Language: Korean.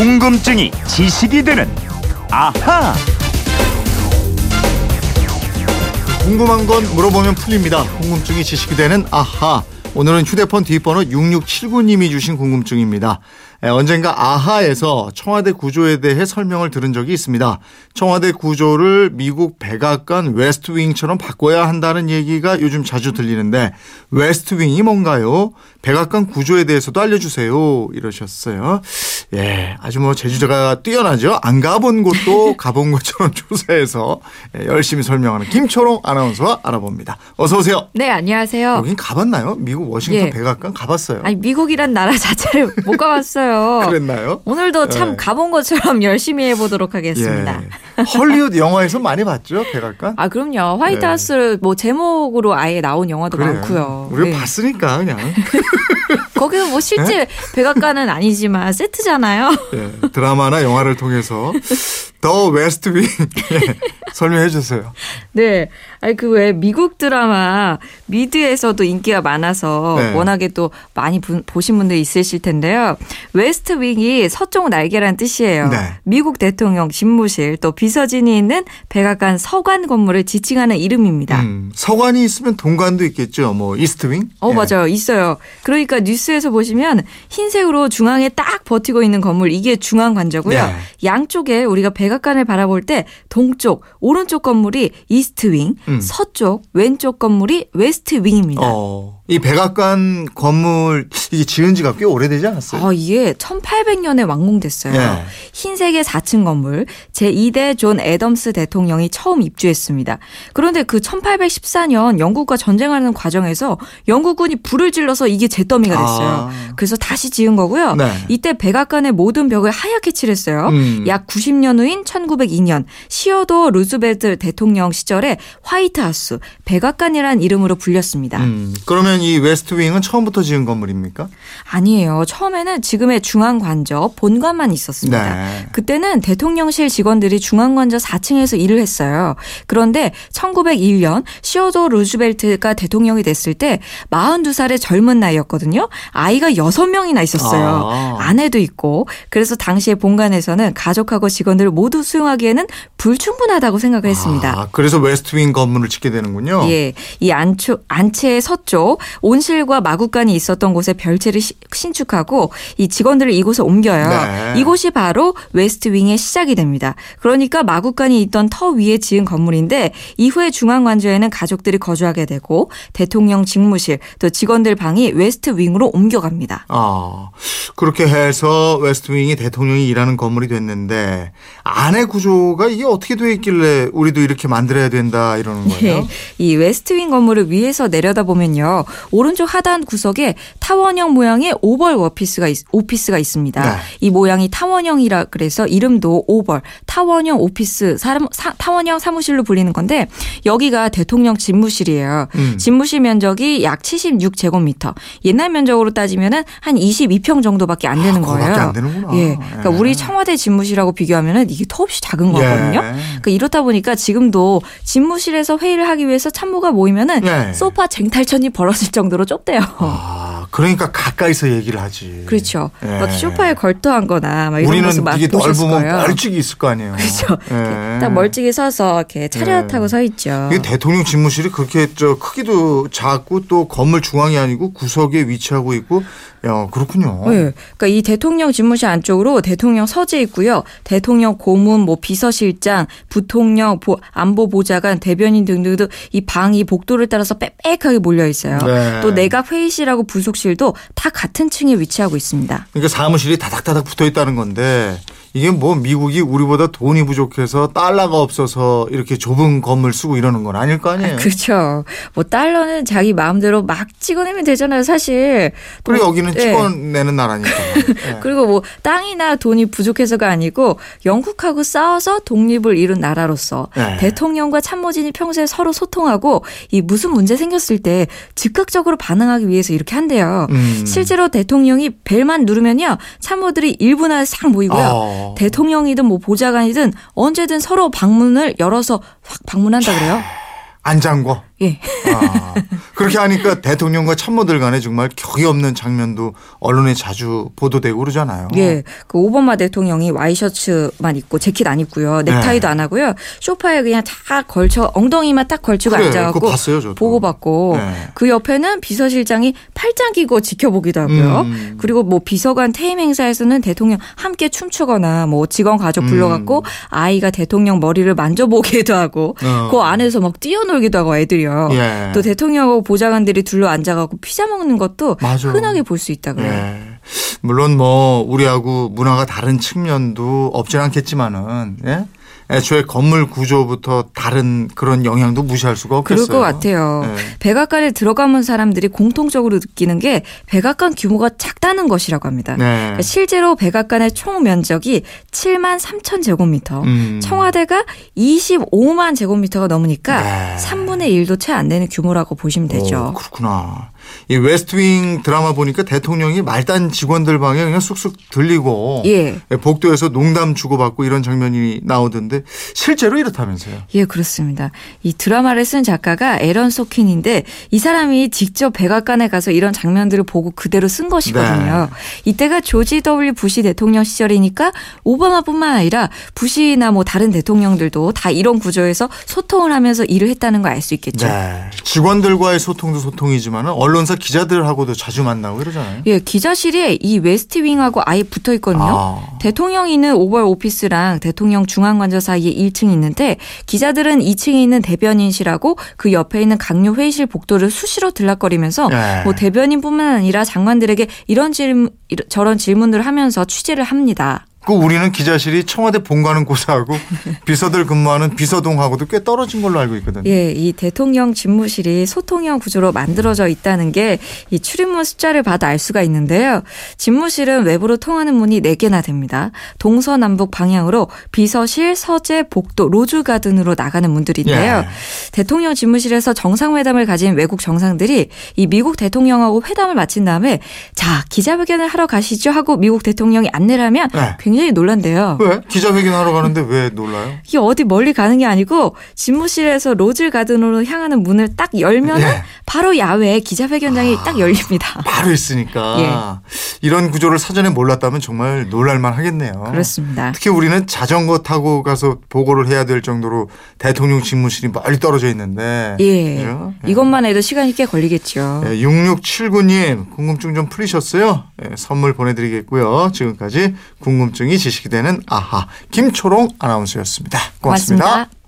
궁금증이 지식이 되는 아하. 궁금한 건 물어보면 풀립니다. 궁금증이 지식이 되는 아하. 오늘은 휴대폰 뒷번호 6679님이 주신 궁금증입니다. 에, 언젠가 아하에서 청와대 구조에 대해 설명을 들은 적이 있습니다. 청와대 구조를 미국 백악관 웨스트윙처럼 바꿔야 한다는 얘기가 요즘 자주 들리는데 웨스트윙이 뭔가요? 백악관 구조에 대해서도 알려주세요. 이러셨어요. 예, 아주 뭐 제주자가 뛰어나죠. 안 가본 곳도 가본 것처럼 조사해서 예, 열심히 설명하는 김초롱 아나운서와 알아봅니다. 어서 오세요. 네, 안녕하세요. 여긴 가봤나요? 미국 워싱턴 예. 백악관 가봤어요. 아니, 미국이란 나라 자체를 못 가봤어요. 그랬나요? 오늘도 참 예. 가본 것처럼 열심히 해보도록 하겠습니다. 예. 헐리우드 영화에서 많이 봤죠, 백악관? 아, 그럼요. 화이트하우스 뭐 제목으로 아예 나온 영화도 네. 그래. 많고요. 우리가 네. 봤으니까 그냥 거기는 뭐 실제 백악관은 아니지만 세트잖아요. 예, 드라마나 영화를 통해서 The West Wing 예, 설명해 주세요. 네. 아니, 그 왜 미국 드라마 미드에서도 인기가 많아서 네. 워낙에 또 많이 부- 보신 분들이 있으실 텐데요. West Wing이 서쪽 날개라는 뜻이에요. 네. 미국 대통령 집무실 또 비서진이 있는 백악관 서관 건물을 지칭하는 이름입니다. 음, 서관이 있으면 동관도 있겠죠. 뭐 East Wing? 어, 예. 맞아요. 있어요. 그러니까 뉴스에서 보시면 흰색으로 중앙에 딱 버티고 있는 건물, 이게 중앙 관저고요. 네. 양쪽에 우리가 백악관을 바라볼 때 동쪽, 오른쪽 건물이 East Wing, 음. 서쪽, 왼쪽 건물이 West Wing입니다. 어, 이 백악관 건물 이게 지은 지가 꽤 오래되지 않았어요? 아, 이게 1800년에 완공됐어요. 예. 흰색의 4층 건물, 제2대 존 애덤스 대통령이 처음 입주했습니다. 그런데 그 1814년 영국과 전쟁하는 과정에서 영국군이 불을 질러서 이게 잿더미가 됐어요. 아. 그래서 다시 지은 거고요. 네. 이때 백악관의 모든 벽을 하얗게 칠했어요. 음. 약 90년 후인 1902년 시어도 루즈벨트 대통령 시절에 White House 백악관이라는 이름으로 불렸습니다. 음, 그러면 이 West Wing은 처음부터 지은 건물입니까? 아니에요. 처음에는 지금의 중앙관저 본관만 있었습니다. 네. 그때는 대통령실 직원들이 중앙관저 4층에서 일을 했어요. 그런데 1901년 시어도 루즈벨트가 대통령이 됐을 때 42살의 젊은 나이였거든요. 아이가 6명이나 있었어요. 아. 아내도 있고. 그래서 당시에 본관에서는 가족하고 직원들을 모두 수용하기에는 불충분하다고 생각을 했습니다. 아, 그래서 West Wing 건물을 짓게 되는군요. 예, 이 안초, 안채의 서쪽 온실과 마구간이 있었던 곳에 별채를 시- 신축하고 이 직원들을 이곳에 옮겨요. 네. 이곳이 바로 West Wing의 시작이 됩니다. 그러니까 마구간이 있던 터 위에 지은 건물인데 이후에 중앙관저에는 가족들이 거주하게 되고 대통령 집무실 또 직원들 방이 West Wing으로 옮겨갑니다. 아, 그렇게 해서 West Wing이 대통령이 일하는 건물이 됐는데 안의 구조가 이게 어떻게 돼 있길래 우리도 이렇게 만들어야 된다 이러는 거예요? 예, 이 West Wing 건물을 위에서 내려다 보면요. 오른쪽 하단 구석에 타원형 모양의 Oval Office가 있, Office가 있습니다. 네. 이 모양이 타원형이라 그래서 이름도 Oval 타원형 Office 사람, 사- 타원형 사무실로 불리는 건데 여기가 대통령 집무실이에요. 음. 집무실 면적이 약 76제곱미터. 옛날 면적으로 따지면은 한 22평 정도밖에 안 되는 아, 거예요. 안 되는구나. 예. 그러니까 예. 우리 청와대 집무실하고 비교하면은 이게 더없이 작은 거거든요. 예. 그러니까 이렇다 보니까 지금도 집무실에서 회의를 하기 위해서 참모가 모이면은 네. 소파 쟁탈전이 벌어 질 정도로 좁대요. 아, 그러니까 가까이서 얘기를 하지. 그렇죠. 예. 막 소파에 걸터하거나 막 이런 우리는 모습 막 이게 보셨을 넓으면 거예요. 멀찍이 있을 거 아니에요. 그렇죠. 예. 딱 멀찍이 서서 이렇게 차렷하고 예. 서 있죠. 이게 대통령 집무실이 그렇게 저 크기도 작고 또 건물 중앙이 아니고 구석에 위치하고 있고 야 그렇군요. 네. 그러니까 이 대통령 집무실 안쪽으로 대통령 서재 있고요. 대통령 고문, 뭐 비서실장, 부통령, 보- 안보 보좌관, 대변인 등등도 이 방이 복도를 따라서 빽빽하게 몰려 있어요. 네. 또 내각 회의실하고 부속 실도 다 같은 층에 위치하고 있습니다. 그러니까 사무실이 다닥다닥 붙어 있다는 건데 이게 뭐 미국이 우리보다 돈이 부족해서 달러가 없어서 이렇게 좁은 건물 쓰고 이러는 건 아닐 거 아니에요. 그렇죠. 뭐 달러는 자기 마음대로 막 찍어내면 되잖아요, 사실. 또 그리고 여기는 예. 찍어내는 나라니까. 예. 그리고 뭐 땅이나 돈이 부족해서가 아니고 영국하고 싸워서 독립을 이룬 나라로서 네. 대통령과 참모진이 평소에 서로 소통하고 이 무슨 문제 생겼을 때 즉각적으로 반응하기 위해서 이렇게 한대요. 음. 실제로 대통령이 벨만 누르면요 참모들이 1분 안에 싹 모이고요. 어. 대통령이든 뭐 보좌관이든 언제든 서로 방문을 열어서 확 방문한다 그래요. 안 잠궈. 예. 아, 그렇게 하니까 대통령과 참모들 간에 정말 격이 없는 장면도 언론에 자주 보도되고 그러잖아요. 예. 그 오바마 대통령이 와이셔츠만 입고 재킷 안 입고요. 넥타이도 네. 안 하고요. 소파에 그냥 다 걸쳐 엉덩이만 딱 걸치고 그래, 앉아갖고 그거 봤어요, 저도. 보고받고 네. 그 옆에는 비서실장이 팔짱 끼고 지켜보기도 하고요. 음. 그리고 뭐 비서관 퇴임 행사에서는 대통령 함께 춤추거나 뭐 직원 가족 불러갖고 아이가 대통령 머리를 만져보기도 하고 음. 어. 그 안에서 막 뛰어 놀기도 하고 애들이요. 예. 또 대통령하고 보좌관들이 둘러 앉아갖고 피자 먹는 것도 맞아. 흔하게 볼 수 있다 그래요. 예. 물론 뭐 우리하고 문화가 다른 측면도 없진 않겠지만은 예? 애초에 건물 구조부터 다른 그런 영향도 무시할 수가 그럴 없겠어요. 것 같아요. 네. 백악관에 들어가면 사람들이 공통적으로 느끼는 게 백악관 규모가 작다는 것이라고 합니다. 네. 그러니까 실제로 백악관의 총 면적이 7만 3천 제곱미터, 음. 청와대가 25만 제곱미터가 넘으니까 네. 3분의 1도 채 안 되는 규모라고 보시면 되죠. 오, 그렇구나. 이 웨스트윙 드라마 보니까 대통령이 말단 직원들 방에 그냥 쑥쑥 들리고 예. 복도에서 농담 주고받고 이런 장면이 나오던데 실제로 이렇다면서요. 예, 그렇습니다. 이 드라마를 쓴 작가가 에런 소킨인데 이 사람이 직접 백악관에 가서 이런 장면들을 보고 그대로 쓴 것이거든요. 네. 이때가 조지 W 부시 대통령 시절이니까 오바마뿐만 아니라 부시나 뭐 다른 대통령들도 다 이런 구조에서 소통을 하면서 일을 했다는 걸 알 수 있겠죠. 네. 직원들과의 소통도 소통이지만 언론 사 기자들하고도 자주 만나고 이러잖아요. 예, 기자실에 이 웨스트윙하고 아예 붙어 있거든요. 아. 대통령이 있는 오벌 오피스랑 대통령 중앙관저 사이에 1층이 있는데 기자들은 2층에 있는 대변인실하고 그 옆에 있는 강요 회의실 복도를 수시로 들락거리면서 네. 뭐 대변인뿐만 아니라 장관들에게 이런 질문 저런 질문들을 하면서 취재를 합니다. 그 우리는 기자실이 청와대 본관은 고사하고 비서들 근무하는 비서동하고도 꽤 떨어진 걸로 알고 있거든요. 예, 이 대통령 집무실이 소통형 구조로 만들어져 있다는 게 이 출입문 숫자를 봐도 알 수가 있는데요. 집무실은 외부로 통하는 문이 4개나 됩니다. 동서남북 방향으로 비서실, 서재, 복도, Rose Garden으로 나가는 문들인데요. 예. 대통령 집무실에서 정상회담을 가진 외국 정상들이 이 미국 대통령하고 회담을 마친 다음에 자, 기자회견을 하러 가시죠 하고 미국 대통령이 안내를 하면 네. 굉장히 놀란대요. 왜? 기자회견 하러 가는데 왜 놀라요? 이게 어디 멀리 가는 게 아니고 집무실에서 Rose Garden으로 향하는 문을 딱 열면은 예. 바로 야외에 기자회견장이 딱 열립니다. 바로 있으니까 예. 이런 구조를 사전에 몰랐다면 정말 놀랄만 하겠네요. 그렇습니다. 특히 우리는 자전거 타고 가서 보고를 해야 될 정도로 대통령 집무실이 멀리 떨어져 있는데 예. 그죠? 예. 이것만 해도 시간이 꽤 걸리겠죠. 예, 6679님 궁금증 좀 풀리셨어요? 예, 선물 보내드리겠고요. 지금까지 궁금증이 지식이 되는 아하 김초롱 아나운서였습니다 고맙습니다. 고맙습니다.